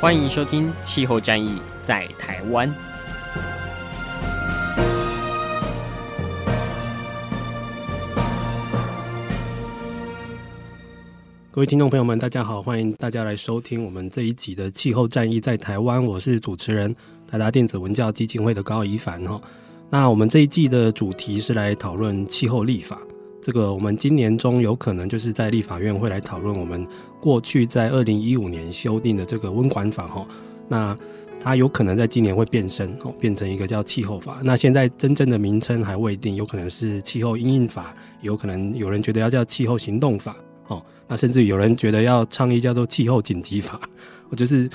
欢迎收听《气候战役在台湾》。各位听众朋友们，大家好，欢迎大家来收听我们这一集的《气候战役在台湾》，我是主持人台达电子文教基金会的高怡凡哈。那我们这一季的主题是来讨论气候立法。这个我们今年中有可能就是在立法院会来讨论我们过去在二零一五年修订的这个温管法哈。那它有可能在今年会变身哦，变成一个叫气候法。那现在真正的名称还未定，有可能是气候因应法，有可能有人觉得要叫气候行动法哦。那甚至有人觉得要倡议叫做气候紧急法，我 就是。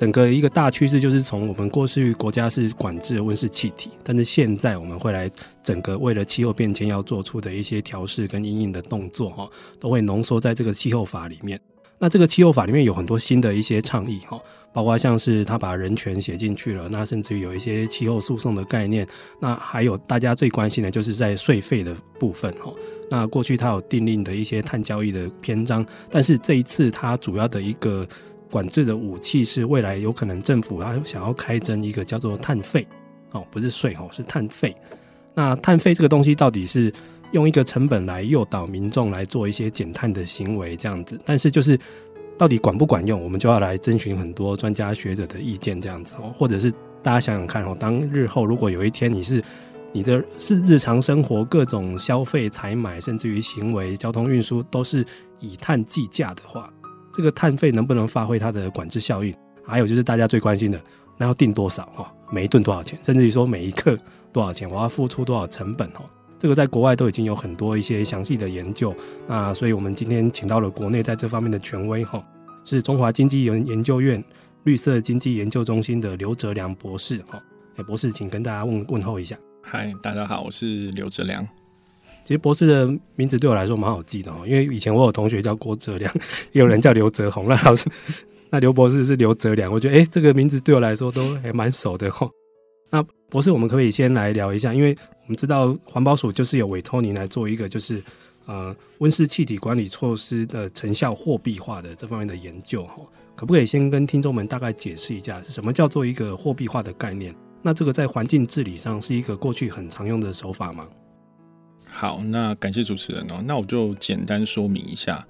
整个一个大趋势就是从我们过去国家是管制温室气体，但是现在我们会来整个为了气候变迁要做出的一些调试跟因应的动作哈，都会浓缩在这个气候法里面。那这个气候法里面有很多新的一些倡议哈，包括像是他把人权写进去了，那甚至于有一些气候诉讼的概念，那还有大家最关心的就是在税费的部分哈。那过去他有订立的一些碳交易的篇章，但是这一次他主要的一个。管制的武器是未来有可能政府他想要开征一个叫做碳费，哦，不是税哦，是碳费。那碳费这个东西到底是用一个成本来诱导民众来做一些减碳的行为这样子，但是就是到底管不管用，我们就要来征询很多专家学者的意见这样子哦，或者是大家想想看哦，当日后如果有一天你是你的是日常生活各种消费、采买，甚至于行为、交通运输都是以碳计价的话。这个碳费能不能发挥它的管制效应？还有就是大家最关心的，那要定多少哈？每一吨多少钱？甚至于说每一克多少钱？我要付出多少成本哈？这个在国外都已经有很多一些详细的研究。那所以我们今天请到了国内在这方面的权威哈，是中华经济研研究院绿色经济研究中心的刘哲良博士哈。哎，博士，请跟大家问问候一下。嗨，大家好，我是刘哲良。其实博士的名字对我来说蛮好记的哦，因为以前我有同学叫郭哲良，也有人叫刘哲宏。那老师，那刘博士是刘哲良，我觉得哎，这个名字对我来说都还蛮熟的哈。那博士，我们可以先来聊一下？因为我们知道环保署就是有委托您来做一个就是呃温室气体管理措施的成效货币化的这方面的研究哈，可不可以先跟听众们大概解释一下，是什么叫做一个货币化的概念？那这个在环境治理上是一个过去很常用的手法吗？好，那感谢主持人哦。那我就简单说明一下，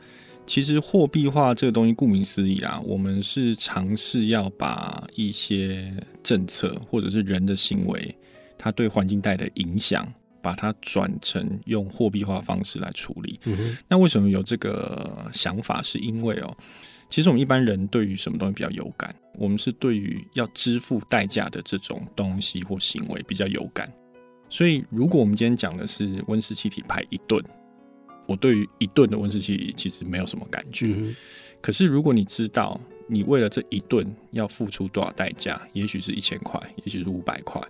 其实货币化这个东西，顾名思义啊，我们是尝试要把一些政策或者是人的行为，它对环境带的影响，把它转成用货币化方式来处理。那为什么有这个想法？是因为哦，其实我们一般人对于什么东西比较有感？我们是对于要支付代价的这种东西或行为比较有感。所以，如果我们今天讲的是温室气体排一吨，我对于一吨的温室气体其实没有什么感觉。嗯、可是，如果你知道你为了这一吨要付出多少代价，也许是一千块，也许是五百块，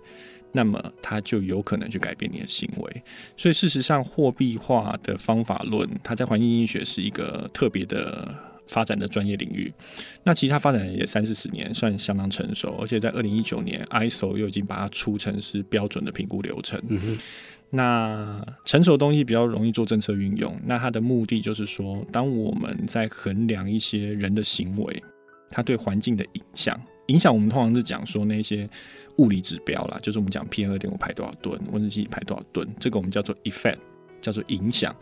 那么它就有可能去改变你的行为。所以，事实上，货币化的方法论，它在环境经济学是一个特别的。发展的专业领域，那其实它发展也三四十年，算相当成熟，而且在二零一九年，ISO 又已经把它出成是标准的评估流程。嗯。那成熟的东西比较容易做政策运用，那它的目的就是说，当我们在衡量一些人的行为，它对环境的影响，影响我们通常是讲说那些物理指标啦，就是我们讲 PM 二点五排多少吨，温室气体排多少吨，这个我们叫做 effect，叫做影响。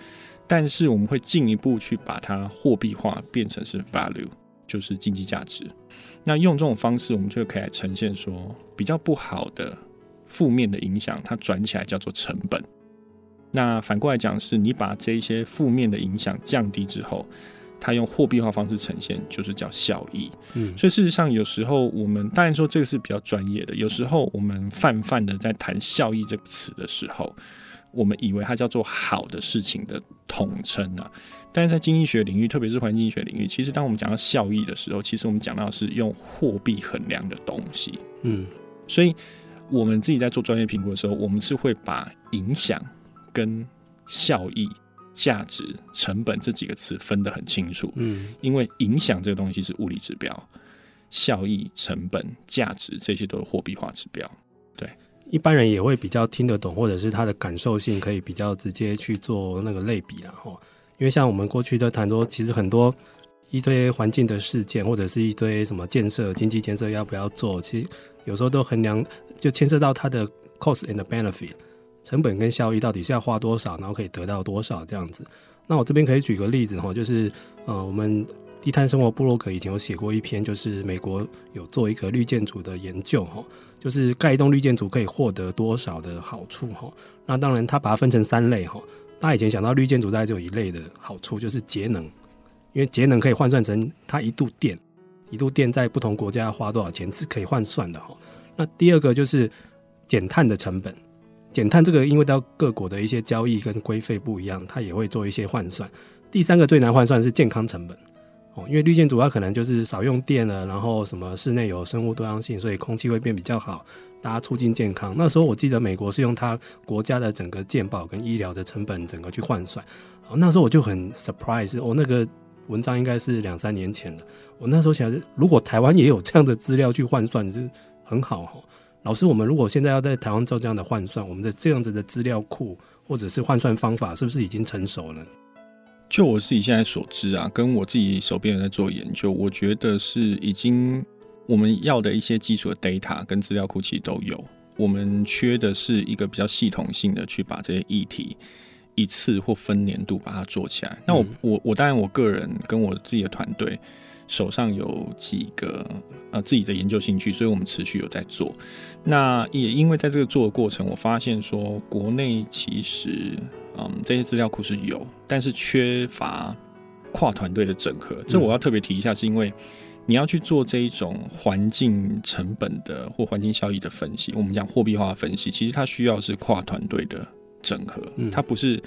但是我们会进一步去把它货币化，变成是 value，就是经济价值。那用这种方式，我们就可以来呈现说，比较不好的负面的影响，它转起来叫做成本。那反过来讲，是你把这一些负面的影响降低之后，它用货币化方式呈现，就是叫效益。嗯，所以事实上，有时候我们当然说这个是比较专业的，有时候我们泛泛的在谈效益这个词的时候。我们以为它叫做好的事情的统称啊。但是在经济学领域，特别是环境学领域，其实当我们讲到效益的时候，其实我们讲到的是用货币衡量的东西。嗯，所以我们自己在做专业评估的时候，我们是会把影响跟效益、价值、成本这几个词分得很清楚。嗯，因为影响这个东西是物理指标，效益、成本、价值这些都是货币化指标。对，一般人也会比较听得懂，或者是他的感受性可以比较直接去做那个类比，然后。因为像我们过去都谈说，其实很多一堆环境的事件，或者是一堆什么建设、经济建设要不要做，其实有时候都衡量，就牵涉到它的 cost and benefit，成本跟效益到底是要花多少，然后可以得到多少这样子。那我这边可以举个例子哈，就是呃，我们低碳生活部落格以前有写过一篇，就是美国有做一个绿建筑的研究哈，就是盖一栋绿建筑可以获得多少的好处哈。那当然，它把它分成三类哈。大家以前想到绿建筑，大概只有一类的好处，就是节能，因为节能可以换算成它一度电，一度电在不同国家花多少钱是可以换算的哈。那第二个就是减碳的成本，减碳这个因为到各国的一些交易跟规费不一样，它也会做一些换算。第三个最难换算是健康成本哦，因为绿建筑它可能就是少用电了，然后什么室内有生物多样性，所以空气会变比较好。大家促进健康。那时候我记得美国是用它国家的整个健保跟医疗的成本整个去换算。哦那时候我就很 surprise，我那个文章应该是两三年前的。我那时候想，如果台湾也有这样的资料去换算，是很好哈。老师，我们如果现在要在台湾做这样的换算，我们的这样子的资料库或者是换算方法，是不是已经成熟了？就我自己现在所知啊，跟我自己手边人在做研究，我觉得是已经。我们要的一些基础的 data 跟资料库其实都有，我们缺的是一个比较系统性的去把这些议题一次或分年度把它做起来。那我我我当然我个人跟我自己的团队手上有几个呃自己的研究兴趣，所以我们持续有在做。那也因为在这个做的过程，我发现说国内其实嗯这些资料库是有，但是缺乏跨团队的整合。这我要特别提一下，是因为。你要去做这一种环境成本的或环境效益的分析，我们讲货币化的分析，其实它需要是跨团队的整合，它不是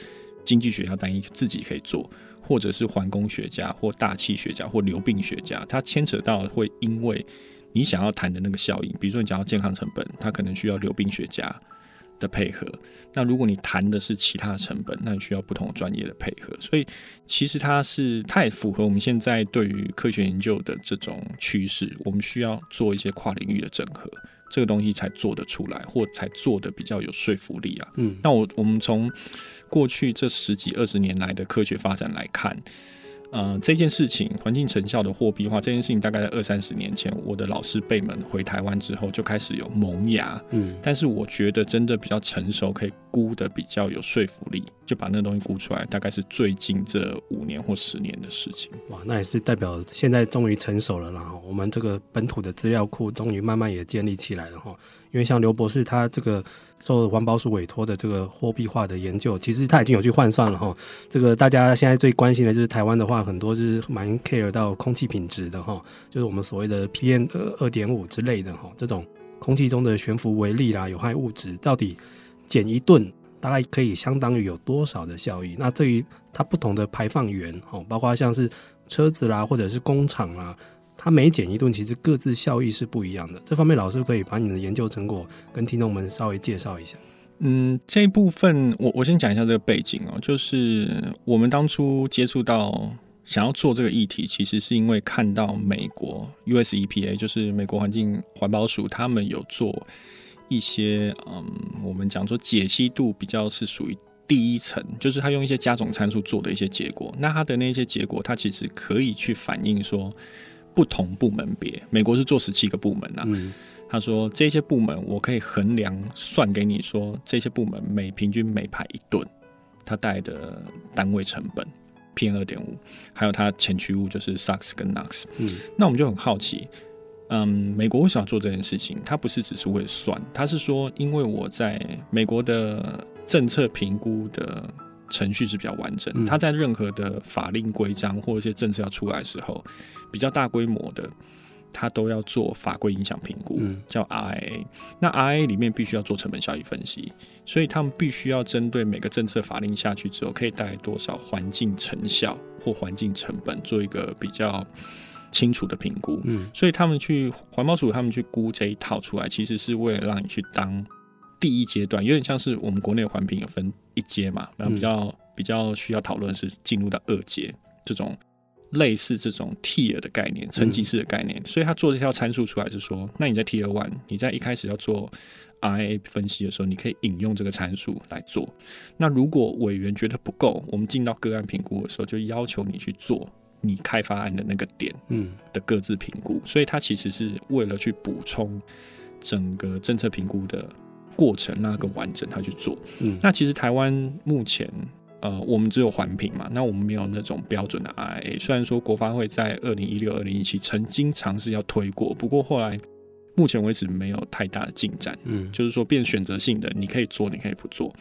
经济学家单一自己可以做，或者是环工学家或大气学家或流病学家，它牵扯到会因为你想要谈的那个效应，比如说你讲到健康成本，它可能需要流病学家的配合，那如果你谈的是其他成本，那你需要不同专业的配合。所以其实它是它也符合我们现在对于科学研究的这种趋势，我们需要做一些跨领域的整合，这个东西才做得出来，或才做得比较有说服力啊。嗯，那我我们从过去这十几二十年来的科学发展来看。呃，这件事情环境成效的货币化这件事情，大概在二三十年前，我的老师辈们回台湾之后就开始有萌芽。嗯，但是我觉得真的比较成熟，可以估的比较有说服力，就把那东西估出来，大概是最近这五年或十年的事情。哇，那也是代表现在终于成熟了，然后我们这个本土的资料库终于慢慢也建立起来了哈。因为像刘博士他这个受环保署委托的这个货币化的研究，其实他已经有去换算了哈。这个大家现在最关心的就是台湾的话，很多就是蛮 care 到空气品质的哈，就是我们所谓的 PM 二二点五之类的哈，这种空气中的悬浮微粒啦、有害物质，到底减一吨大概可以相当于有多少的效益？那至于它不同的排放源哈，包括像是车子啦，或者是工厂啦。它每减一吨，其实各自效益是不一样的。这方面，老师可以把你的研究成果跟听众们稍微介绍一下。嗯，这一部分我我先讲一下这个背景哦，就是我们当初接触到想要做这个议题，其实是因为看到美国 US EPA，就是美国环境环保署，他们有做一些嗯，我们讲说解析度比较是属于第一层，就是他用一些加总参数做的一些结果。那他的那些结果，它其实可以去反映说。不同部门别，美国是做十七个部门呐、啊。嗯、他说这些部门我可以衡量算给你说，这些部门每平均每排一吨，它带的单位成本 PM 二点五，还有它前驱物就是 SOx 跟 NOx。嗯，那我们就很好奇，嗯，美国为什么要做这件事情？它不是只是为了算，它是说因为我在美国的政策评估的。程序是比较完整，它在任何的法令规章或者一些政策要出来的时候，比较大规模的，它都要做法规影响评估，嗯、叫 RIA。那 RIA 里面必须要做成本效益分析，所以他们必须要针对每个政策法令下去之后，可以带来多少环境成效或环境成本，做一个比较清楚的评估。嗯，所以他们去环保署，他们去估这一套出来，其实是为了让你去当第一阶段，有点像是我们国内的环评有分一阶嘛，然后比较、嗯、比较需要讨论是进入到二阶这种。类似这种 tier 的概念，层级式的概念，嗯、所以他做这条参数出来是说，那你在 tier one，你在一开始要做 RIA 分析的时候，你可以引用这个参数来做。那如果委员觉得不够，我们进到个案评估的时候，就要求你去做你开发案的那个点，嗯的各自评估。嗯、所以它其实是为了去补充整个政策评估的过程那个完整，他去做。嗯，那其实台湾目前。呃，我们只有环评嘛，那我们没有那种标准的 RIA。虽然说国发会在二零一六、二零一七曾经尝试要推过，不过后来目前为止没有太大的进展。嗯，就是说变选择性的，你可以做，你可以不做。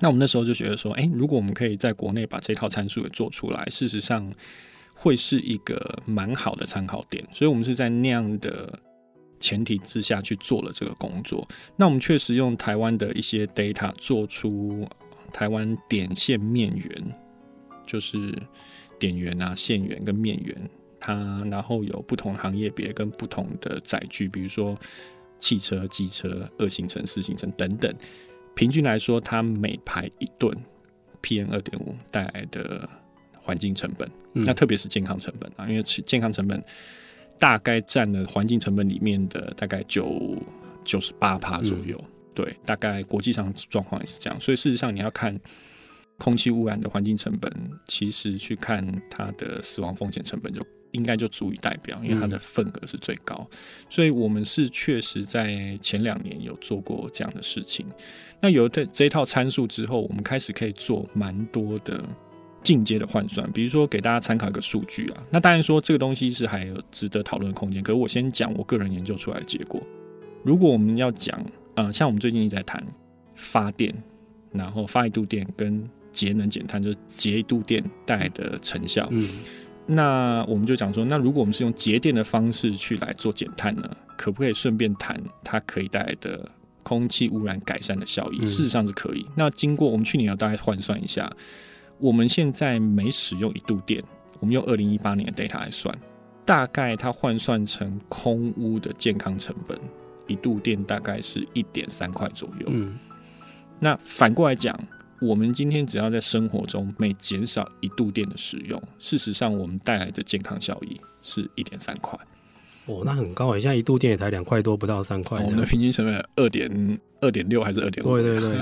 那我们那时候就觉得说，哎、欸，如果我们可以在国内把这套参数给做出来，事实上会是一个蛮好的参考点。所以我们是在那样的前提之下去做了这个工作。那我们确实用台湾的一些 data 做出。台湾点线面圆，就是点圆啊、线圆跟面圆，它然后有不同行业别跟不同的载具，比如说汽车、机车、二行程、四行程等等。平均来说，它每排一吨 PM 二点五带来的环境成本，嗯、那特别是健康成本啊，因为健康成本大概占了环境成本里面的大概九九十八趴左右。嗯对，大概国际上状况也是这样，所以事实上你要看空气污染的环境成本，其实去看它的死亡风险成本就应该就足以代表，因为它的份额是最高。所以我们是确实在前两年有做过这样的事情。那有了这这一套参数之后，我们开始可以做蛮多的进阶的换算，比如说给大家参考一个数据啊。那当然说这个东西是还有值得讨论的空间，可是我先讲我个人研究出来的结果。如果我们要讲、呃，像我们最近一直在谈发电，然后发一度电跟节能减碳，就是节一度电带来的成效。嗯，那我们就讲说，那如果我们是用节电的方式去来做减碳呢，可不可以顺便谈它可以带来的空气污染改善的效益？事实上是可以。那经过我们去年有大概换算一下，我们现在每使用一度电，我们用二零一八年的 data 来算，大概它换算成空污的健康成本。一度电大概是一点三块左右。嗯，那反过来讲，我们今天只要在生活中每减少一度电的使用，事实上我们带来的健康效益是一点三块。哦，那很高诶！现在一度电也才两块多，不到三块。我们的平均成本二点二点六还是二点五？对对对，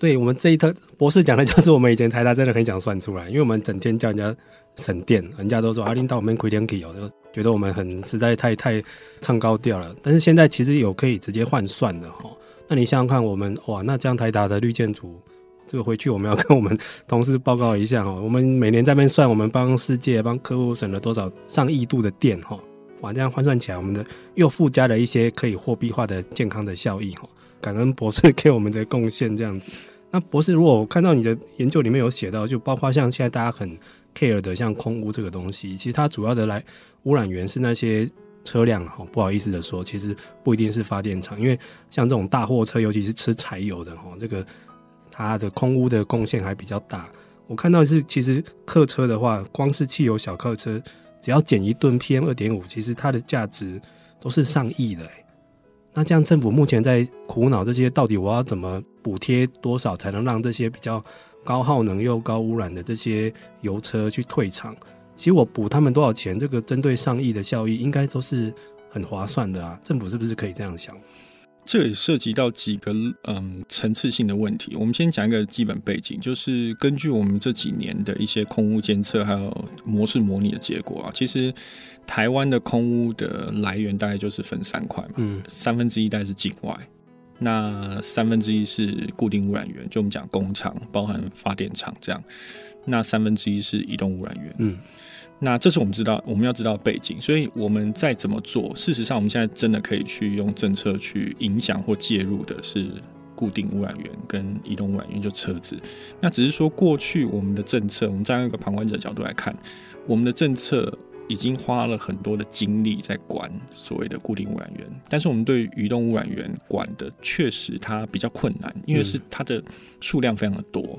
对我们这一套博士讲的就是我们以前台大真的很想算出来，因为我们整天叫人家省电，人家都说阿领导我们亏点气哦。就觉得我们很实在太太唱高调了，但是现在其实有可以直接换算的哈。那你想想看，我们哇，那这样台达的绿建组，这个回去我们要跟我们同事报告一下哈。我们每年在那边算，我们帮世界帮客户省了多少上亿度的电哈。哇，这样换算起来，我们的又附加了一些可以货币化的健康的效益哈。感恩博士给我们的贡献这样子。那博士，如果我看到你的研究里面有写到，就包括像现在大家很 care 的像空污这个东西，其实它主要的来污染源是那些车辆哈。不好意思的说，其实不一定是发电厂，因为像这种大货车，尤其是吃柴油的哈，这个它的空污的贡献还比较大。我看到是，其实客车的话，光是汽油小客车，只要减一吨 PM 二点五，其实它的价值都是上亿的。那这样政府目前在苦恼这些，到底我要怎么补贴多少，才能让这些比较高耗能又高污染的这些油车去退场？其实我补他们多少钱，这个针对上亿的效益，应该都是很划算的啊。政府是不是可以这样想？这也涉及到几个嗯层次性的问题。我们先讲一个基本背景，就是根据我们这几年的一些空污监测还有模式模拟的结果啊，其实。台湾的空污的来源大概就是分三块嘛，嗯，三分之一大概是境外，那三分之一是固定污染源，就我们讲工厂，包含发电厂这样，那三分之一是移动污染源，嗯，那这是我们知道我们要知道背景，所以我们再怎么做，事实上我们现在真的可以去用政策去影响或介入的是固定污染源跟移动污染源，就车子，那只是说过去我们的政策，我们站在一个旁观者角度来看，我们的政策。已经花了很多的精力在管所谓的固定污染源，但是我们对移动污染源管的确实它比较困难，因为是它的数量非常的多。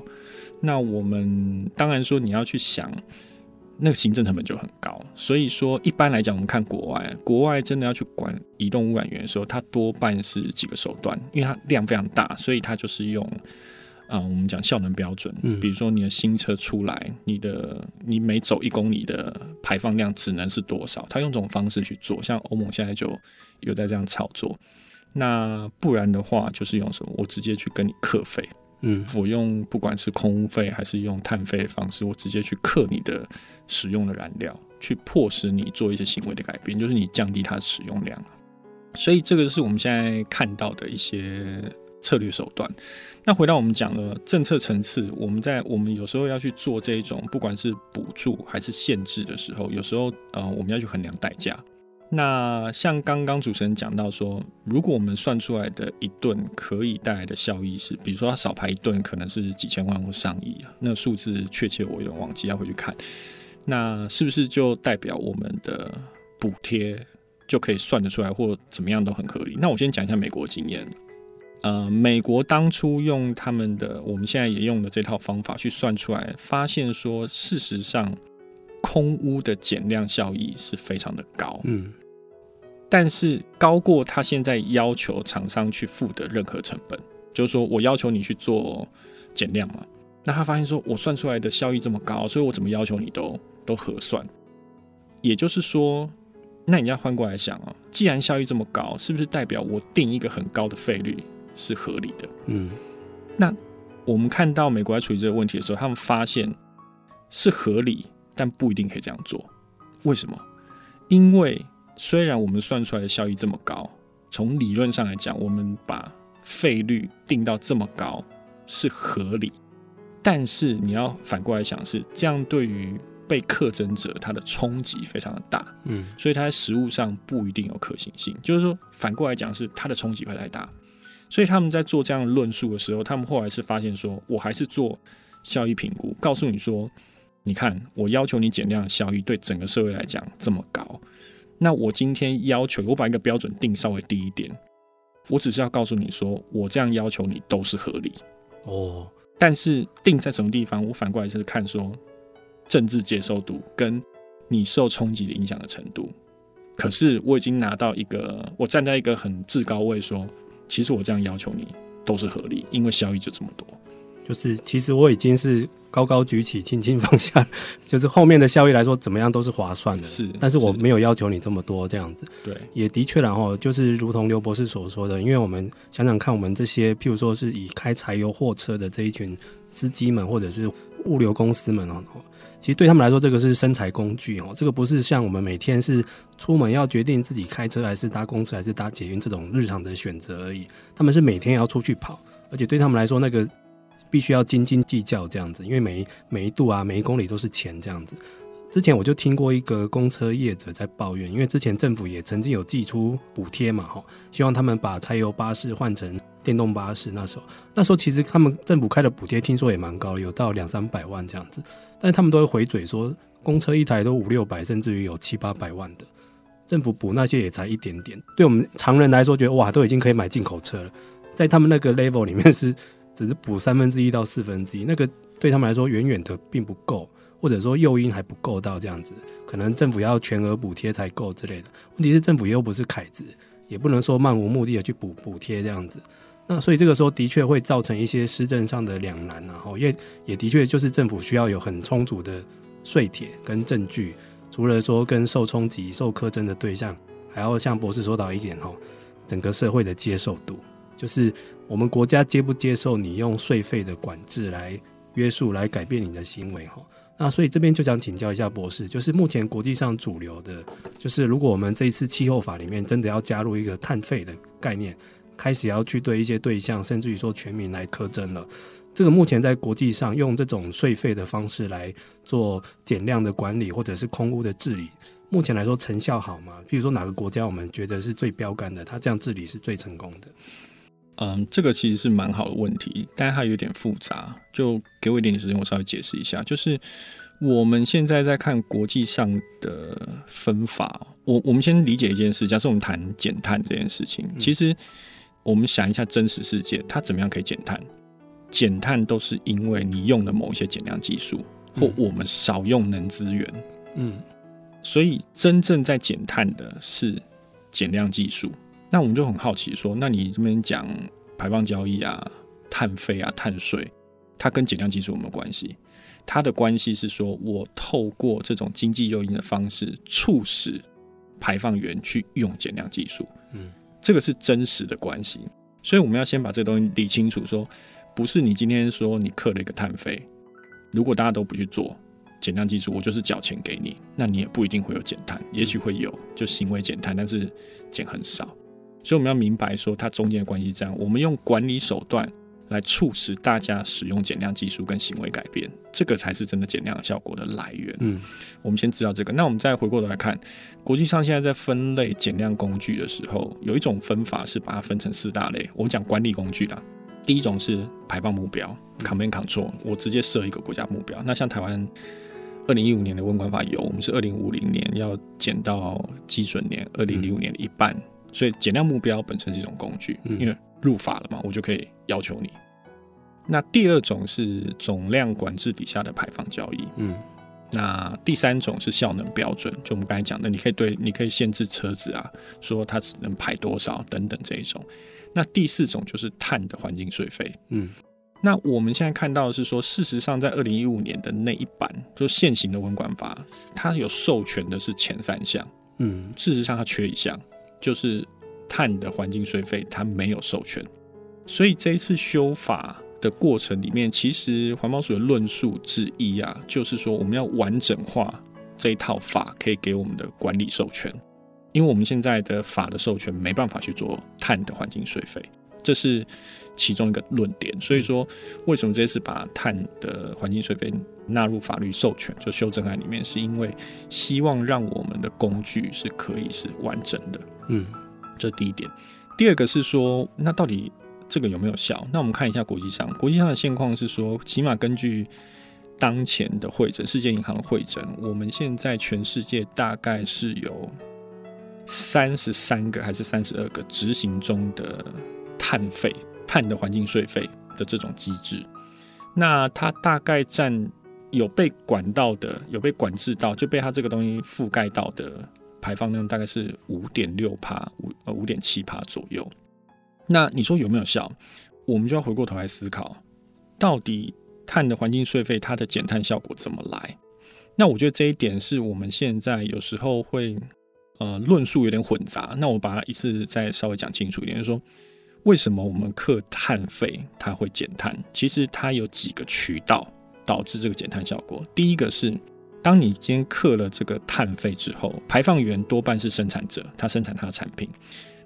那我们当然说你要去想，那个行政成本就很高。所以说一般来讲，我们看国外，国外真的要去管移动污染源的时候，它多半是几个手段，因为它量非常大，所以它就是用。啊、嗯，我们讲效能标准，比如说你的新车出来，你的你每走一公里的排放量只能是多少？他用这种方式去做，像欧盟现在就有在这样操作。那不然的话，就是用什么？我直接去跟你克费，嗯，我用不管是空污费还是用碳费的方式，我直接去克你的使用的燃料，去迫使你做一些行为的改变，就是你降低它的使用量。所以这个是我们现在看到的一些策略手段。那回到我们讲的政策层次，我们在我们有时候要去做这一种，不管是补助还是限制的时候，有时候呃，我们要去衡量代价。那像刚刚主持人讲到说，如果我们算出来的一顿可以带来的效益是，比如说他少排一顿可能是几千万或上亿啊，那数字确切我有点忘记，要回去看。那是不是就代表我们的补贴就可以算得出来，或怎么样都很合理？那我先讲一下美国经验。呃，美国当初用他们的，我们现在也用的这套方法去算出来，发现说，事实上空屋的减量效益是非常的高，嗯，但是高过他现在要求厂商去付的任何成本，就是说我要求你去做减量嘛，那他发现说我算出来的效益这么高，所以我怎么要求你都都合算，也就是说，那你要换过来想哦，既然效益这么高，是不是代表我定一个很高的费率？是合理的，嗯，那我们看到美国在处理这个问题的时候，他们发现是合理，但不一定可以这样做。为什么？因为虽然我们算出来的效益这么高，从理论上来讲，我们把费率定到这么高是合理，但是你要反过来想，是这样对于被课征者他的冲击非常的大，嗯，所以他在实物上不一定有可行性。就是说，反过来讲，是他的冲击会太大。所以他们在做这样的论述的时候，他们后来是发现说，我还是做效益评估，告诉你说，你看我要求你减量的效益对整个社会来讲这么高，那我今天要求我把一个标准定稍微低一点，我只是要告诉你说，我这样要求你都是合理哦。但是定在什么地方，我反过来是看说政治接受度跟你受冲击的影响的程度。可是我已经拿到一个，我站在一个很至高位说。其实我这样要求你都是合理，因为效益就这么多。就是其实我已经是高高举起，轻轻放下，就是后面的效益来说怎么样都是划算的。是，但是我没有要求你这么多这样子。对，也的确，然后就是如同刘博士所说的，因为我们想想看，我们这些譬如说是以开柴油货车的这一群司机们，或者是物流公司们哦。其实对他们来说，这个是生财工具哦，这个不是像我们每天是出门要决定自己开车还是搭公车还是搭捷运这种日常的选择而已。他们是每天要出去跑，而且对他们来说，那个必须要斤斤计较这样子，因为每一每一度啊，每一公里都是钱这样子。之前我就听过一个公车业者在抱怨，因为之前政府也曾经有寄出补贴嘛，哈，希望他们把柴油巴士换成电动巴士。那时候，那时候其实他们政府开的补贴听说也蛮高，有到两三百万这样子。但他们都会回嘴说，公车一台都五六百，甚至于有七八百万的，政府补那些也才一点点。对我们常人来说，觉得哇，都已经可以买进口车了。在他们那个 level 里面是只是补三分之一到四分之一，那个对他们来说远远的并不够。或者说诱因还不够到这样子，可能政府要全额补贴才够之类的。问题是政府又不是凯子，也不能说漫无目的的去补补贴这样子。那所以这个时候的确会造成一些施政上的两难，然后也也的确就是政府需要有很充足的税帖跟证据，除了说跟受冲击、受苛征的对象，还要像博士说到一点哈，整个社会的接受度，就是我们国家接不接受你用税费的管制来约束、来改变你的行为哈。那所以这边就想请教一下博士，就是目前国际上主流的，就是如果我们这一次气候法里面真的要加入一个碳费的概念，开始要去对一些对象，甚至于说全民来苛征了，这个目前在国际上用这种税费的方式来做减量的管理，或者是空污的治理，目前来说成效好吗？比如说哪个国家我们觉得是最标杆的，它这样治理是最成功的？嗯，这个其实是蛮好的问题，但是它有点复杂，就给我一点点时间，我稍微解释一下。就是我们现在在看国际上的分法，我我们先理解一件事，假设我们谈减碳这件事情，嗯、其实我们想一下真实世界，它怎么样可以减碳？减碳都是因为你用了某一些减量技术，或我们少用能资源，嗯，所以真正在减碳的是减量技术。那我们就很好奇说，那你这边讲排放交易啊、碳费啊、碳税，它跟减量技术有没有关系？它的关系是说，我透过这种经济诱因的方式，促使排放源去用减量技术。嗯，这个是真实的关系。所以我们要先把这个东西理清楚，说不是你今天说你刻了一个碳费，如果大家都不去做减量技术，我就是缴钱给你，那你也不一定会有减碳，也许会有就行为减碳，但是减很少。所以我们要明白说，它中间的关系是这样，我们用管理手段。来促使大家使用减量技术跟行为改变，这个才是真的减量效果的来源。嗯，我们先知道这个。那我们再回过头来看，国际上现在在分类减量工具的时候，有一种分法是把它分成四大类。我们讲管理工具的，第一种是排放目标 （Carbon Control），我直接设一个国家目标。那像台湾二零一五年的温管法有，我们是二零五零年要减到基准年二零零五年的一半，嗯、所以减量目标本身是一种工具，因为入法了嘛，我就可以要求你。那第二种是总量管制底下的排放交易，嗯，那第三种是效能标准，就我们刚才讲的，你可以对，你可以限制车子啊，说它只能排多少等等这一种。那第四种就是碳的环境税费，嗯，那我们现在看到的是说，事实上在二零一五年的那一版，就现行的温管法，它有授权的是前三项，嗯，事实上它缺一项，就是碳的环境税费，它没有授权，所以这一次修法的过程里面，其实环保署的论述之一啊，就是说我们要完整化这一套法，可以给我们的管理授权，因为我们现在的法的授权没办法去做碳的环境税费，这是其中一个论点。所以说，为什么这次把碳的环境税费纳入法律授权，就修正案里面，是因为希望让我们的工具是可以是完整的。嗯，这第一点。第二个是说，那到底这个有没有效？那我们看一下国际上，国际上的现况是说，起码根据当前的会诊，世界银行的会诊，我们现在全世界大概是有三十三个还是三十二个执行中的碳费、碳的环境税费的这种机制。那它大概占有被管到的、有被管制到、就被它这个东西覆盖到的排放量，大概是五点六帕、五呃五点七帕左右。那你说有没有效？我们就要回过头来思考，到底碳的环境税费它的减碳效果怎么来？那我觉得这一点是我们现在有时候会呃论述有点混杂。那我把它一次再稍微讲清楚一点，就是说为什么我们课碳费它会减碳？其实它有几个渠道导致这个减碳效果。第一个是，当你今天克了这个碳费之后，排放源多半是生产者，他生产他的产品。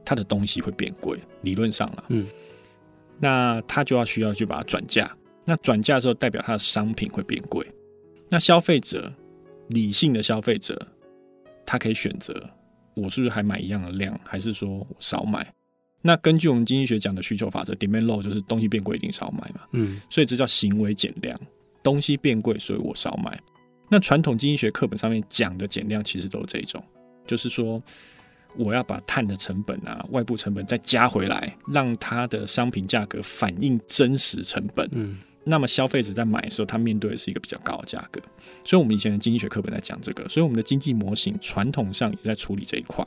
他的东西会变贵，理论上了，嗯，那他就要需要去把它转嫁，那转嫁之后代表他的商品会变贵，那消费者理性的消费者，他可以选择我是不是还买一样的量，还是说我少买？那根据我们经济学讲的需求法则，demand low 就是东西变贵一定少买嘛，嗯，所以这叫行为减量，东西变贵，所以我少买。那传统经济学课本上面讲的减量其实都是这一种，就是说。我要把碳的成本啊，外部成本再加回来，让它的商品价格反映真实成本。嗯，那么消费者在买的时候，他面对的是一个比较高的价格。所以，我们以前的经济学课本在讲这个，所以我们的经济模型传统上也在处理这一块。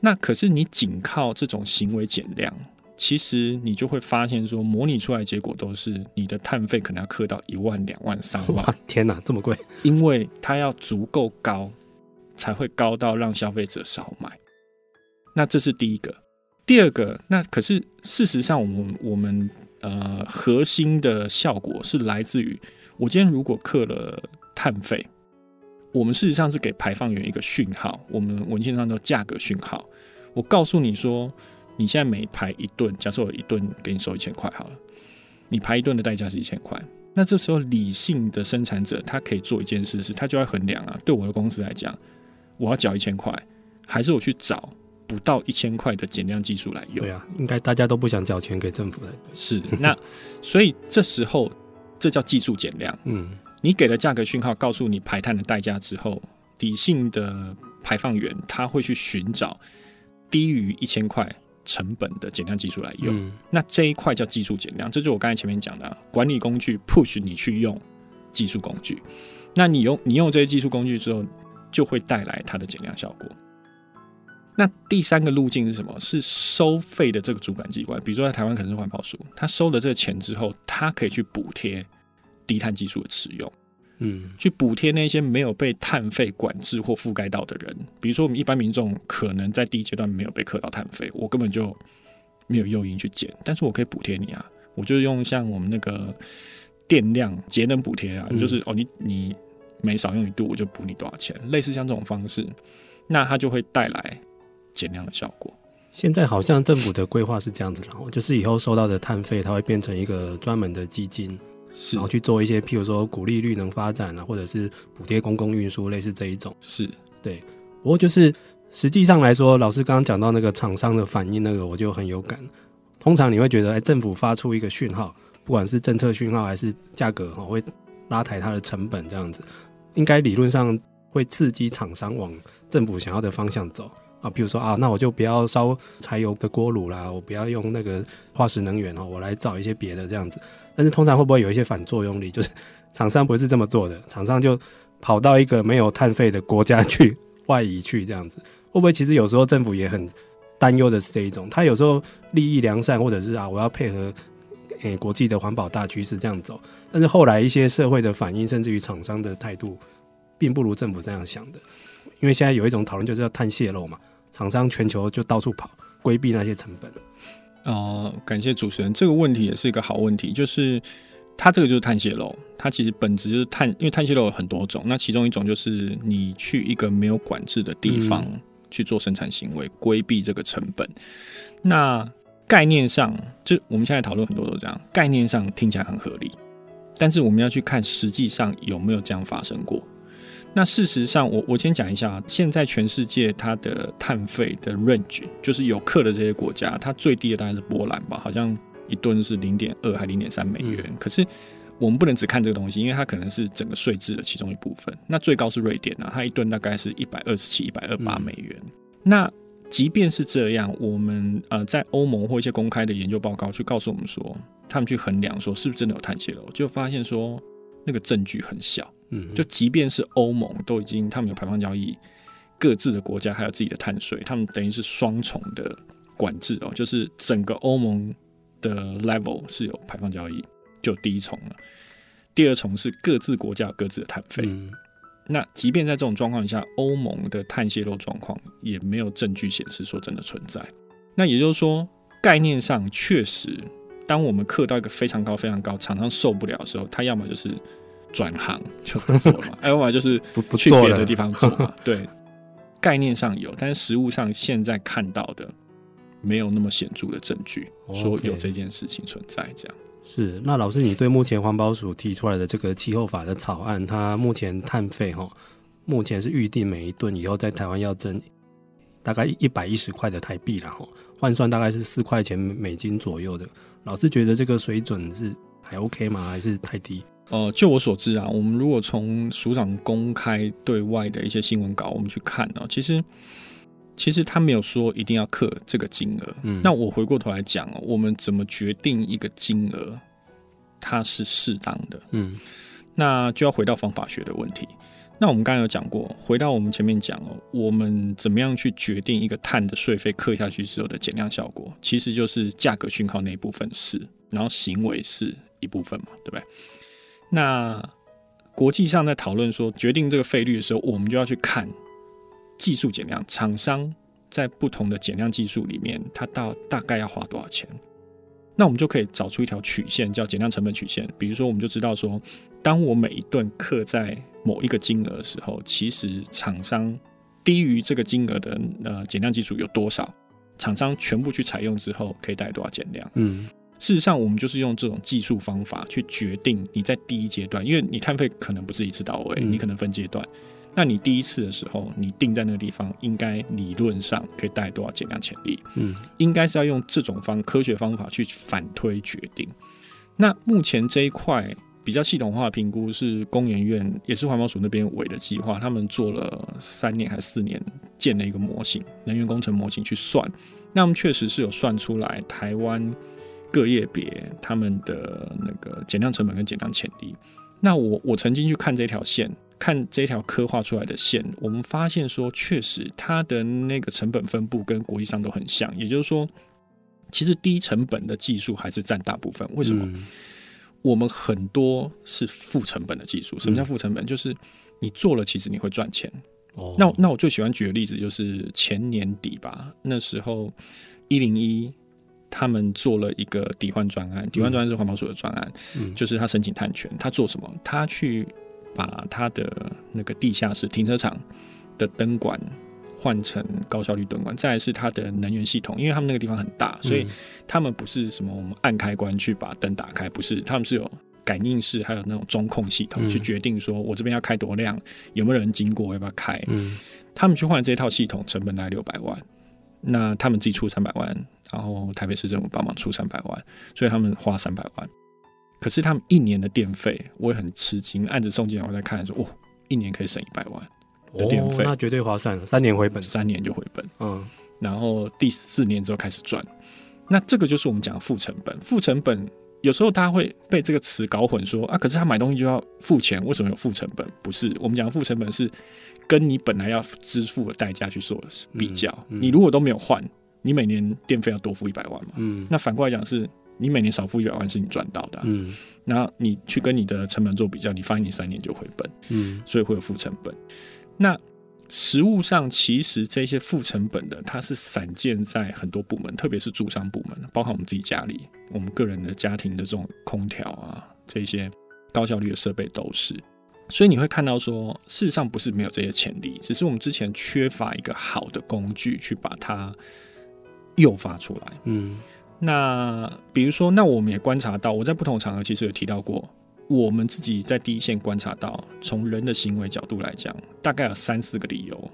那可是你仅靠这种行为减量，其实你就会发现说，模拟出来结果都是你的碳费可能要刻到一万、两万、三万。哇，天哪，这么贵！因为它要足够高。才会高到让消费者少买，那这是第一个。第二个，那可是事实上，我们我们呃核心的效果是来自于，我今天如果刻了碳费，我们事实上是给排放源一个讯号，我们文献上叫价格讯号。我告诉你说，你现在每排一顿，假设我一顿给你收一千块好了，你排一顿的代价是一千块。那这时候理性的生产者，他可以做一件事，是他就要衡量啊，对我的公司来讲。我要缴一千块，还是我去找不到一千块的减量技术来用？对啊，应该大家都不想缴钱给政府的。是，那所以这时候这叫技术减量。嗯，你给了价格讯号，告诉你排碳的代价之后，理性的排放源他会去寻找低于一千块成本的减量技术来用。嗯、那这一块叫技术减量，这就是我刚才前面讲的管理工具 push 你去用技术工具。那你用你用这些技术工具之后，就会带来它的减量效果。那第三个路径是什么？是收费的这个主管机关，比如说在台湾可能是环保署，他收了这个钱之后，他可以去补贴低碳技术的使用，嗯，去补贴那些没有被碳费管制或覆盖到的人。比如说我们一般民众可能在第一阶段没有被课到碳费，我根本就没有诱因去减，但是我可以补贴你啊，我就用像我们那个电量节能补贴啊，嗯、就是哦，你你每少用一度，我就补你多少钱，类似像这种方式，那它就会带来。减量的效果，现在好像政府的规划是这样子，然后就是以后收到的碳费，它会变成一个专门的基金，是然后去做一些，譬如说鼓励绿能发展啊，或者是补贴公共运输，类似这一种。是对，不过就是实际上来说，老师刚刚讲到那个厂商的反应，那个我就很有感。通常你会觉得，哎，政府发出一个讯号，不管是政策讯号还是价格哈，会拉抬它的成本，这样子，应该理论上会刺激厂商往政府想要的方向走。啊，比如说啊，那我就不要烧柴油的锅炉啦，我不要用那个化石能源哦，我来找一些别的这样子。但是通常会不会有一些反作用力？就是厂商不是这么做的，厂商就跑到一个没有碳费的国家去外移去这样子。会不会其实有时候政府也很担忧的是这一种？他有时候利益良善，或者是啊，我要配合诶、国际的环保大趋势这样走。但是后来一些社会的反应，甚至于厂商的态度，并不如政府这样想的。因为现在有一种讨论，就是要碳泄漏嘛。厂商全球就到处跑，规避那些成本。哦、呃，感谢主持人，这个问题也是一个好问题。就是它这个就是碳泄漏，它其实本质就是碳，因为碳泄漏有很多种。那其中一种就是你去一个没有管制的地方去做生产行为，规避这个成本。那概念上，就我们现在讨论很多都这样，概念上听起来很合理，但是我们要去看实际上有没有这样发生过。那事实上我，我我先讲一下，现在全世界它的碳费的 range，就是有课的这些国家，它最低的大概是波兰吧，好像一吨是零点二还零点三美元。嗯、可是我们不能只看这个东西，因为它可能是整个税制的其中一部分。那最高是瑞典啊，它一吨大概是一百二十七、一百二八美元。嗯、那即便是这样，我们呃在欧盟或一些公开的研究报告去告诉我们说，他们去衡量说是不是真的有碳泄漏，就发现说那个证据很小。嗯，就即便是欧盟都已经，他们有排放交易，各自的国家还有自己的碳税，他们等于是双重的管制哦，就是整个欧盟的 level 是有排放交易，就第一重了。第二重是各自国家有各自的碳费。嗯、那即便在这种状况下，欧盟的碳泄漏状况也没有证据显示说真的存在。那也就是说，概念上确实，当我们刻到一个非常高、非常高，厂商受不了的时候，他要么就是。转行就不做了嘛，要么就是不不去别的地方做嘛。对，概念上有，但是实物上现在看到的没有那么显著的证据说有这件事情存在。这样是。那老师，你对目前环保署提出来的这个气候法的草案，它目前碳费哈，目前是预定每一吨以后在台湾要征大概一百一十块的台币，然后换算大概是四块钱美金左右的。老师觉得这个水准是还 OK 吗？还是太低？呃，就我所知啊，我们如果从署长公开对外的一些新闻稿，我们去看呢，其实其实他没有说一定要克这个金额。嗯，那我回过头来讲哦，我们怎么决定一个金额它是适当的？嗯，那就要回到方法学的问题。那我们刚刚有讲过，回到我们前面讲哦，我们怎么样去决定一个碳的税费刻下去之后的减量效果？其实就是价格讯号那一部分是，然后行为是一部分嘛，对不对？那国际上在讨论说决定这个费率的时候，我们就要去看技术减量厂商在不同的减量技术里面，它到大概要花多少钱？那我们就可以找出一条曲线，叫减量成本曲线。比如说，我们就知道说，当我每一吨刻在某一个金额的时候，其实厂商低于这个金额的呃减量技术有多少？厂商全部去采用之后，可以带多少减量？嗯。事实上，我们就是用这种技术方法去决定你在第一阶段，因为你碳费可能不是一次到位，你可能分阶段。那你第一次的时候，你定在那个地方，应该理论上可以带来多少减量潜力？嗯，应该是要用这种方科学方法去反推决定。那目前这一块比较系统化的评估是工研院，也是环保署那边委的计划，他们做了三年还是四年建了一个模型，能源工程模型去算，那我们确实是有算出来台湾各业别他们的那个减量成本跟减量潜力。那我我曾经去看这条线，看这条刻画出来的线，我们发现说，确实它的那个成本分布跟国际上都很像。也就是说，其实低成本的技术还是占大部分。为什么？嗯、我们很多是负成本的技术。什么叫负成本？就是你做了，其实你会赚钱。哦。那那我最喜欢举的例子就是前年底吧，那时候一零一。他们做了一个抵换专案，抵换专案是环保署的专案，嗯，就是他申请碳权，他做什么？他去把他的那个地下室停车场的灯管换成高效率灯管，再来是他的能源系统，因为他们那个地方很大，所以他们不是什么我们按开关去把灯打开，不是，他们是有感应式，还有那种中控系统去决定说我这边要开多亮，有没有人经过，要不要开？嗯，他们去换这套系统，成本大概六百万，那他们自己出三百万。然后台北市政府帮忙出三百万，所以他们花三百万。可是他们一年的电费，我也很吃惊。案子送进来，我在看说，哦，一年可以省一百万的电费，哦，那绝对划算了。三年回本，三年就回本。嗯，然后第四年之后开始赚。那这个就是我们讲的负成本。负成本有时候大家会被这个词搞混说，说啊，可是他买东西就要付钱，为什么有负成本？不是，我们讲的负成本是跟你本来要支付的代价去做比较。嗯嗯，你如果都没有换。你每年电费要多付一百万嘛？嗯，那反过来讲是，你每年少付一百万是你赚到的。嗯，那你去跟你的成本做比较，你发现你三年就回本。嗯，所以会有负成本。那实物上其实这些负成本的，它是散见在很多部门，特别是住商部门，包括我们自己家里，我们个人的家庭的这种空调啊，这些高效率的设备都是。所以你会看到说，事实上不是没有这些潜力，只是我们之前缺乏一个好的工具去把它。诱发出来，嗯，那比如说，那我们也观察到，我在不同场合其实有提到过，我们自己在第一线观察到，从人的行为角度来讲，大概有三四个理由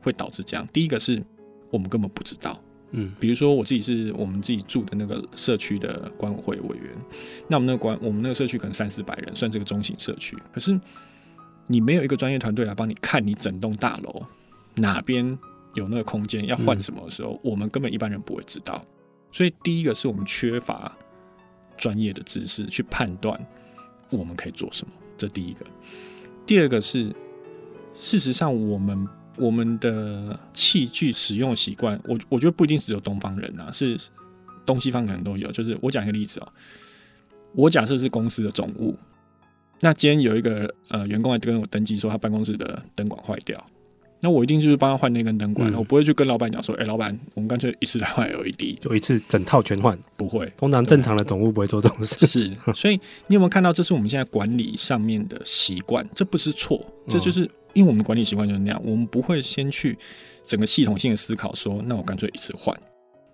会导致这样。第一个是我们根本不知道，嗯，比如说我自己是我们自己住的那个社区的管委会委员，那我们那个管我们那个社区可能三四百人，算这个中型社区，可是你没有一个专业团队来帮你看你整栋大楼哪边。有那个空间要换什么的时候，嗯，我们根本一般人不会知道。所以第一个是我们缺乏专业的知识去判断我们可以做什么，这第一个。第二个是，事实上我们我们的器具使用习惯，我我觉得不一定只有东方人啊，是东西方可能都有。就是我讲一个例子哦，我假设是公司的总务，那今天有一个呃员工来跟我登记说他办公室的灯管坏掉。那我一定就是帮他换那根灯管，嗯，我不会去跟老板讲说，哎、欸，老板，我们干脆一次来换 LED，就一次整套全换，不会。通常正常的总务不会做这种事。是，所以你有没有看到，这是我们现在管理上面的习惯？这不是错，这就是因为我们管理习惯就是那样，我们不会先去整个系统性的思考说，那我干脆一次换，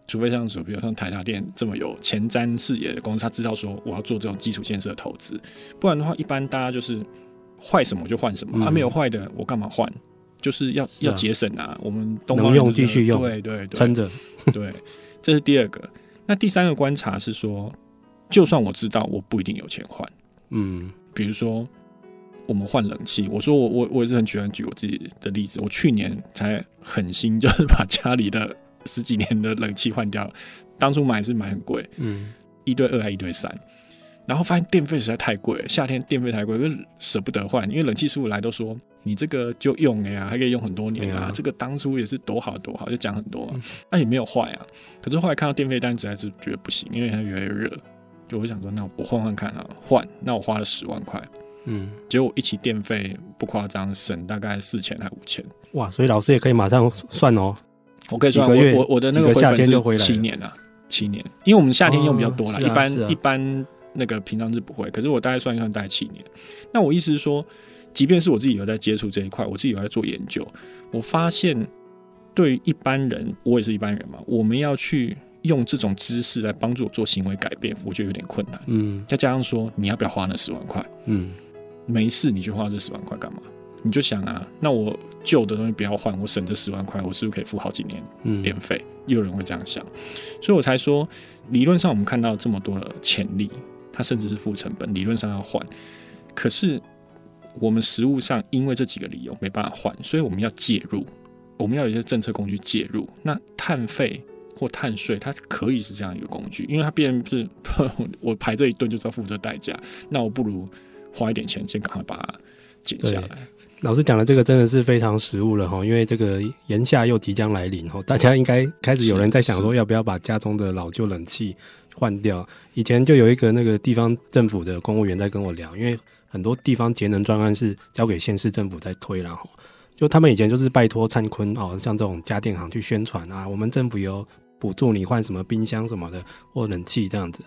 除非像说，比如像台达电这么有前瞻视野的公司，他知道说我要做这种基础建设的投资，不然的话，一般大家就是坏什么就换什么，嗯、啊，没有坏的我干嘛换？就是要要节省啊，啊，我们东方能用继续用，对对对，撑着，对，这是第二个。那第三个观察是说，就算我知道，我不一定有钱换。嗯，比如说我们换冷气，我说我我我也是很喜欢举我自己的例子，我去年才狠心 就是把家里的十几年的冷气换掉，当初买是买很贵，嗯，一对二还一对三。然后发现电费实在太贵，夏天电费太贵，又舍不得换。因为冷气师傅来都说，你这个就用哎呀，还可以用很多年啊。这个当初也是多好多好，就讲很多，那、啊、也没有坏啊。可是后来看到电费单，子，还是觉得不行，因为它越来越热。就我想说，那我换换看啊，换。那我花了十万块，嗯，结果一起电费不夸张，省大概四千还五千。哇，所以老师也可以马上算哦。我可以算，我我我的那个回来七年啊，七年，因为我们夏天用比较多了、哦啊，一般、啊、一般。那个平常是不会，可是我大概算一算，大概七年。那我意思是说，即便是我自己有在接触这一块，我自己有在做研究，我发现对于一般人，我也是一般人嘛，我们要去用这种知识来帮助我做行为改变，我觉得有点困难。嗯，再加上说，你要不要花那十万块？嗯，没事，你去花这十万块干嘛？你就想啊，那我旧的东西不要换，我省这十万块，我是不是可以付好几年电费？嗯，又有人会这样想，所以我才说，理论上我们看到这么多的潜力。它甚至是负成本，理论上要换。可是我们实物上因为这几个理由没办法换，所以我们要介入，我们要有一些政策工具介入。那碳费或碳税，它可以是这样一个工具，因为它必然是 我排这一顿就是要付这代价，那我不如花一点钱先赶快把它减下来。老师讲的这个真的是非常实务了哈，因为这个炎夏又即将来临哈，大家应该开始有人在想说要不要把家中的老旧冷气换掉。以前就有一个那个地方政府的公务员在跟我聊，因为很多地方节能专案是交给县市政府在推，然后就他们以前就是拜托灿坤哦，像这种家电行去宣传啊，我们政府有补助你换什么冰箱什么的或冷气这样子。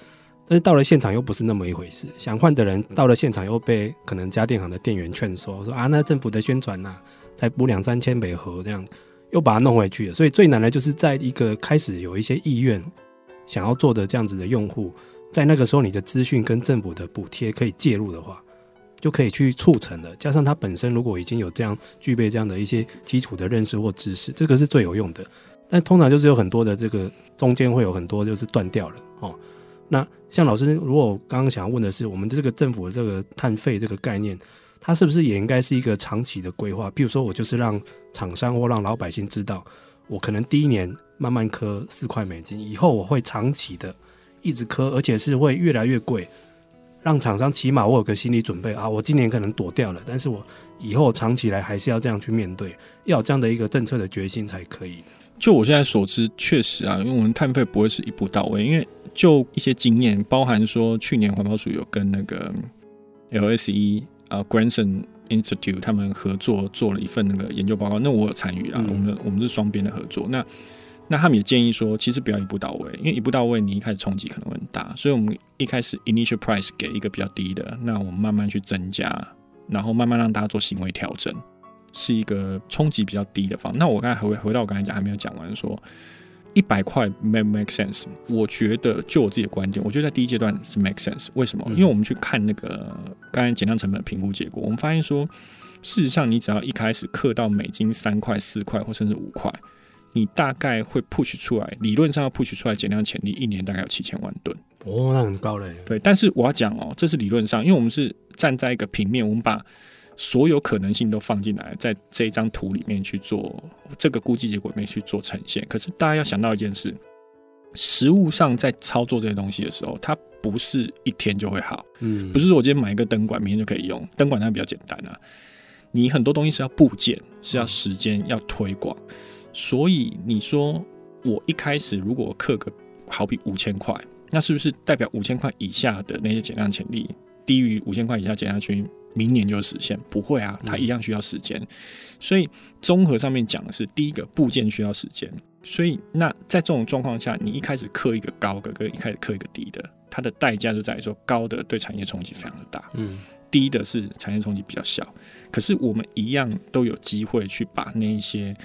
但是到了现场又不是那么一回事，想换的人到了现场又被可能家电行的店员劝说，说啊，那政府的宣传呐、啊，才补两三千美盒这样，又把它弄回去了。所以最难的就是在一个开始有一些意愿想要做的这样子的用户，在那个时候你的资讯跟政府的补贴可以介入的话，就可以去促成的。加上他本身如果已经有这样具备这样的一些基础的认识或知识，这个是最有用的。但通常就是有很多的这个中间会有很多就是断掉了哦。那像老师，如果我刚刚想要问的是，我们这个政府的这个碳费这个概念，它是不是也应该是一个长期的规划？比如说，我就是让厂商或让老百姓知道，我可能第一年慢慢磕四块美金，以后我会长期的一直磕，而且是会越来越贵，让厂商起码我有个心理准备啊，我今年可能躲掉了，但是我以后长期来还是要这样去面对，要有这样的一个政策的决心才可以。就我现在所知，确实啊，因为我们碳费不会是一步到位，因为就一些经验，包含说去年环保署有跟那个 LSE 啊 Granson Institute 他们合作做了一份那个研究报告，那我有参与啊，我们我们是双边的合作。那那他们也建议说，其实不要一步到位，因为一步到位，你一开始冲击可能会很大，所以我们一开始 initial price 给一个比较低的，那我们慢慢去增加，然后慢慢让大家做行为调整。是一个冲击比较低的方。那我刚才回回到我刚才讲，还没有讲完，说一百块 make make sense。我觉得就我自己的观点，我觉得在第一阶段是 make sense。为什么？因为我们去看那个刚才减量成本评估结果，我们发现说，事实上你只要一开始刻到美金三块、四块或甚至五块，你大概会 push 出来，理论上要 push 出来减量潜力，一年大概有七千万吨。哦，那很高嘞。对，但是我要讲哦，这是理论上，因为我们是站在一个平面，我们把。所有可能性都放进来，在这一张图里面去做这个估计结果里面去做呈现。可是大家要想到一件事，实物上在操作这些东西的时候，它不是一天就会好。嗯，不是说我今天买一个灯管，明天就可以用。灯管它比较简单啊，你很多东西是要部件，是要时间，要推广。所以你说我一开始如果刻个好比五千块，那是不是代表五千块以下的那些减量潜力低于五千块以下减下去？明年就实现？不会啊，它一样需要时间。所以综合上面讲的是，第一个部件需要时间。所以那在这种状况下，你一开始刻一个高的，跟一开始刻一个低的，它的代价就在于说，高的对产业冲击非常的大，嗯，低的是产业冲击比较小。可是我们一样都有机会去把那一些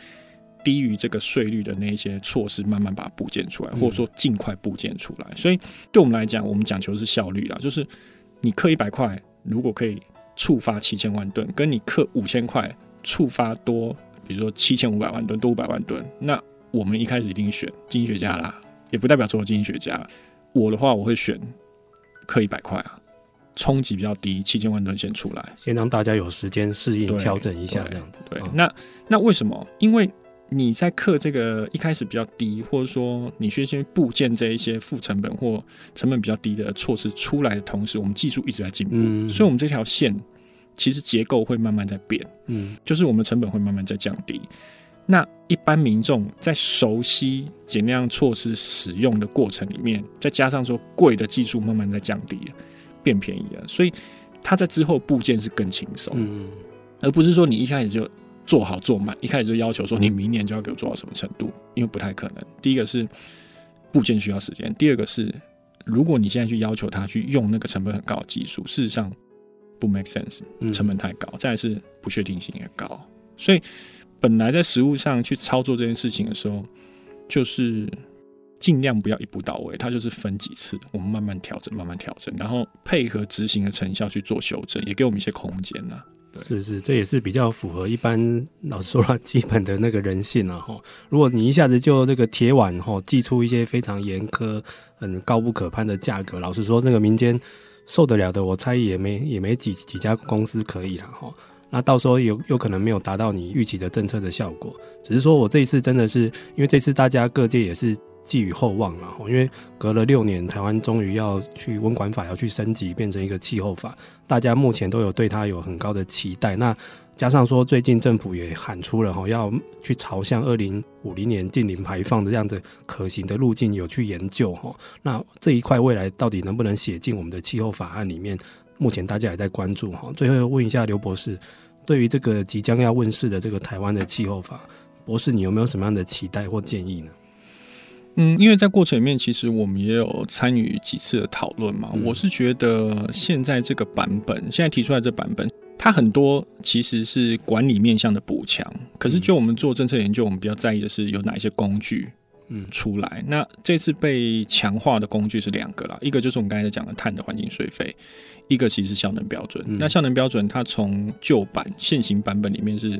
低于这个税率的那一些措施，慢慢把它部件出来，或者说尽快部件出来。所以对我们来讲，我们讲求的是效率啦，就是你刻一百块，如果可以。触发七千万吨，跟你刻五千块触发多，比如说七千五百万吨，多五百万吨，那我们一开始一定选经济学家啦，也不代表所有经济学家。我的话，我会选刻一百块啊，冲击比较低，七千万吨先出来，先让大家有时间适应、调整一下这样子。对，那那为什么？因为你在刻这个一开始比较低，或者说你需要先部件这一些负成本或成本比较低的措施出来的同时，我们技术一直在进步，嗯、所以我们这条线其实结构会慢慢在变，嗯，就是我们成本会慢慢在降低。那一般民众在熟悉减量措施使用的过程里面，再加上说贵的技术慢慢在降低，变便宜了，所以它在之后部件是更轻松，嗯，而不是说你一开始就。做好做满，一开始就要求说你明年就要给我做到什么程度，因为不太可能。第一个是部件需要时间，第二个是如果你现在去要求他去用那个成本很高的技术，事实上不 make sense，成本太高，再来是不确定性也高。所以本来在实物上去操作这件事情的时候，就是尽量不要一步到位，它就是分几次，我们慢慢调整，慢慢调整，然后配合执行的成效去做修正，也给我们一些空间呐。是是，这也是比较符合一般老实说了基本的那个人性啊。哈。如果你一下子就这个铁腕哈，寄出一些非常严苛、很高不可攀的价格，老实说，这个民间受得了的，我猜也没也没几几家公司可以了哈。那到时候有有可能没有达到你预期的政策的效果，只是说我这一次真的是因为这次大家各界也是寄予厚望了，因为隔了六年，台湾终于要去温管法要去升级，变成一个气候法，大家目前都有对它有很高的期待。那加上说最近政府也喊出了哈，要去朝向二零五零年净零排放的这样子可行的路径有去研究哈。那这一块未来到底能不能写进我们的气候法案里面？目前大家也在关注哈。最后问一下刘博士，对于这个即将要问世的这个台湾的气候法，博士你有没有什么样的期待或建议呢？嗯，因为在过程里面，其实我们也有参与几次的讨论嘛。嗯、我是觉得现在这个版本，现在提出来这版本，它很多其实是管理面向的补强。可是就我们做政策研究，我们比较在意的是有哪一些工具，嗯，出来。嗯、那这次被强化的工具是两个啦，一个就是我们刚才讲的碳的环境税费，一个其实是效能标准。嗯、那效能标准它从旧版现行版本里面是。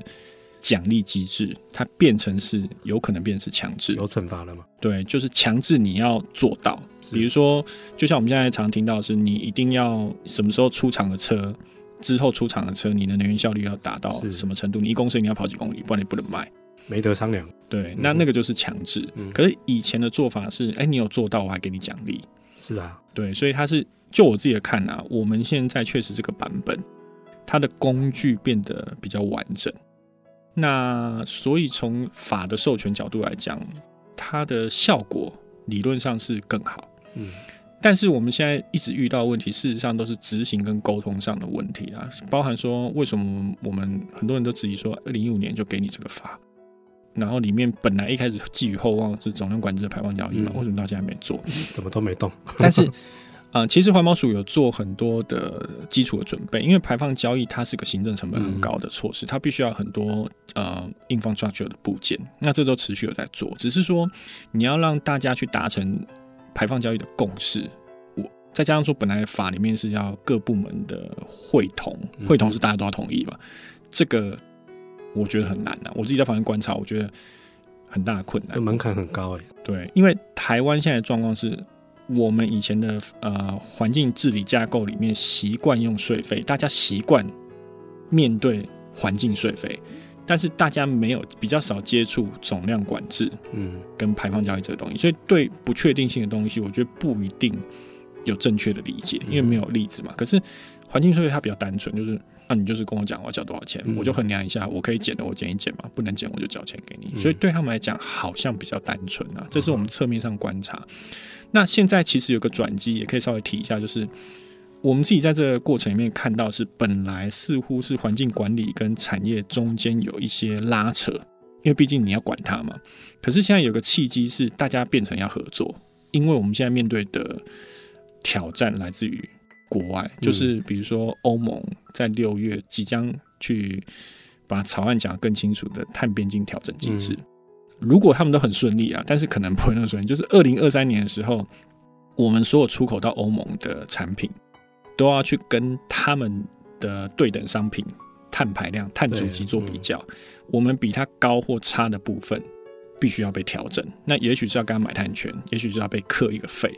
奖励机制，它变成是有可能变成是强制，有惩罚了吗？对，就是强制你要做到。比如说，就像我们现在常听到的是，你一定要什么时候出厂的车，之后出厂的车，你的能源效率要达到什么程度？你一公升你要跑几公里，不然你不能卖，没得商量。对，那那个就是强制。嗯、可是以前的做法是，哎、欸，你有做到，我还给你奖励。是啊，对，所以它是就我自己的看啊，我们现在确实这个版本，它的工具变得比较完整。那所以从法的授权角度来讲，它的效果理论上是更好。嗯，但是我们现在一直遇到问题，事实上都是执行跟沟通上的问题啊。包含说，为什么我们很多人都质疑说，二零一五年就给你这个法，然后里面本来一开始寄予厚望是总量管制的排放交易嘛，嗯、为什么到现在没做？怎么都没动？但是。啊、呃，其实环保署有做很多的基础的准备，因为排放交易它是个行政成本很高的措施，嗯、它必须要很多呃 infrastructure 的部件，那这都持续有在做，只是说你要让大家去达成排放交易的共识，我再加上说本来法里面是要各部门的会同，会同是大家都要同意嘛，嗯、这个我觉得很难啊，我自己在旁边观察，我觉得很大的困难，门槛很高哎、欸，对，因为台湾现在的状况是。我们以前的呃环境治理架构里面习惯用税费，大家习惯面对环境税费，但是大家没有比较少接触总量管制，嗯，跟排放交易这个东西，所以对不确定性的东西，我觉得不一定有正确的理解，因为没有例子嘛。可是环境税费它比较单纯，就是那、啊、你就是跟我讲我要交多少钱，嗯、我就衡量一下，我可以减的我减一减嘛，不能减我就交钱给你。所以对他们来讲好像比较单纯啊，这是我们侧面上观察。那现在其实有个转机，也可以稍微提一下，就是我们自己在这个过程里面看到，是本来似乎是环境管理跟产业中间有一些拉扯，因为毕竟你要管它嘛。可是现在有个契机是大家变成要合作，因为我们现在面对的挑战来自于国外，就是比如说欧盟在六月即将去把草案讲得更清楚的碳边境调整机制。如果他们都很顺利啊，但是可能不会那么顺利。就是二零二三年的时候，我们所有出口到欧盟的产品都要去跟他们的对等商品碳排量、碳足迹做比较。嗯、我们比它高或差的部分，必须要被调整。那也许是要跟他买碳权，也许是要被课一个费。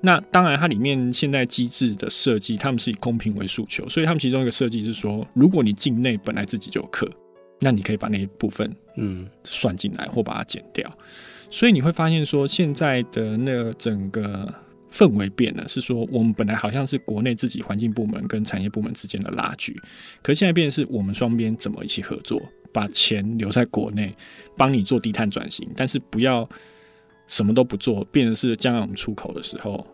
那当然，它里面现在机制的设计，他们是以公平为诉求，所以他们其中一个设计是说，如果你境内本来自己就有课。那你可以把那一部分嗯算进来，或把它减掉，嗯、所以你会发现说，现在的那个整个氛围变了，是说我们本来好像是国内自己环境部门跟产业部门之间的拉锯，可现在变成是我们双边怎么一起合作，把钱留在国内帮你做低碳转型，但是不要什么都不做，变成是将来我们出口的时候，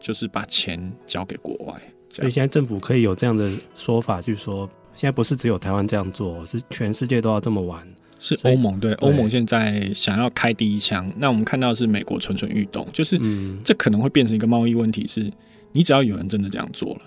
就是把钱交给国外。所以现在政府可以有这样的说法，就是说。现在不是只有台湾这样做，是全世界都要这么玩。是欧盟对欧盟现在想要开第一枪，那我们看到的是美国蠢蠢欲动，就是这可能会变成一个贸易问题。是你只要有人真的这样做了，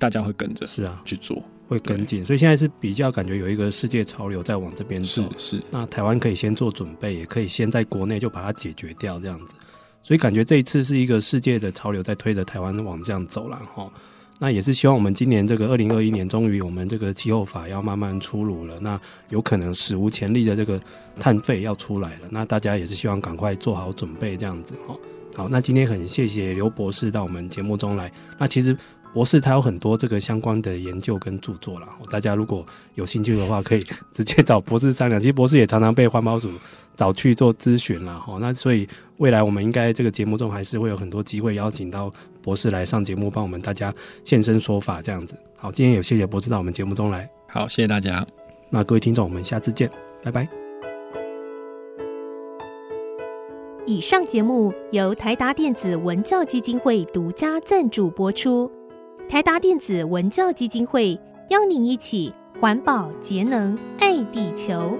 大家会跟着是啊去做，会跟进。所以现在是比较感觉有一个世界潮流在往这边走。是是，那台湾可以先做准备，也可以先在国内就把它解决掉，这样子。所以感觉这一次是一个世界的潮流在推着台湾往这样走了哈。那也是希望我们今年这个二零二一年，终于我们这个气候法要慢慢出炉了。那有可能史无前例的这个碳费要出来了。那大家也是希望赶快做好准备，这样子哈。好，那今天很谢谢刘博士到我们节目中来。那其实博士他有很多这个相关的研究跟著作啦，大家如果有兴趣的话，可以直接找博士商量。其实博士也常常被环保署找去做咨询啦，哈。那所以未来我们应该这个节目中还是会有很多机会邀请到博士来上节目，帮我们大家现身说法这样子。好，今天也谢谢博士到我们节目中来。好，谢谢大家。那各位听众，我们下次见，拜拜。以上节目由台达电子文教基金会独家赞助播出。台达电子文教基金会邀您一起环保节能爱地球。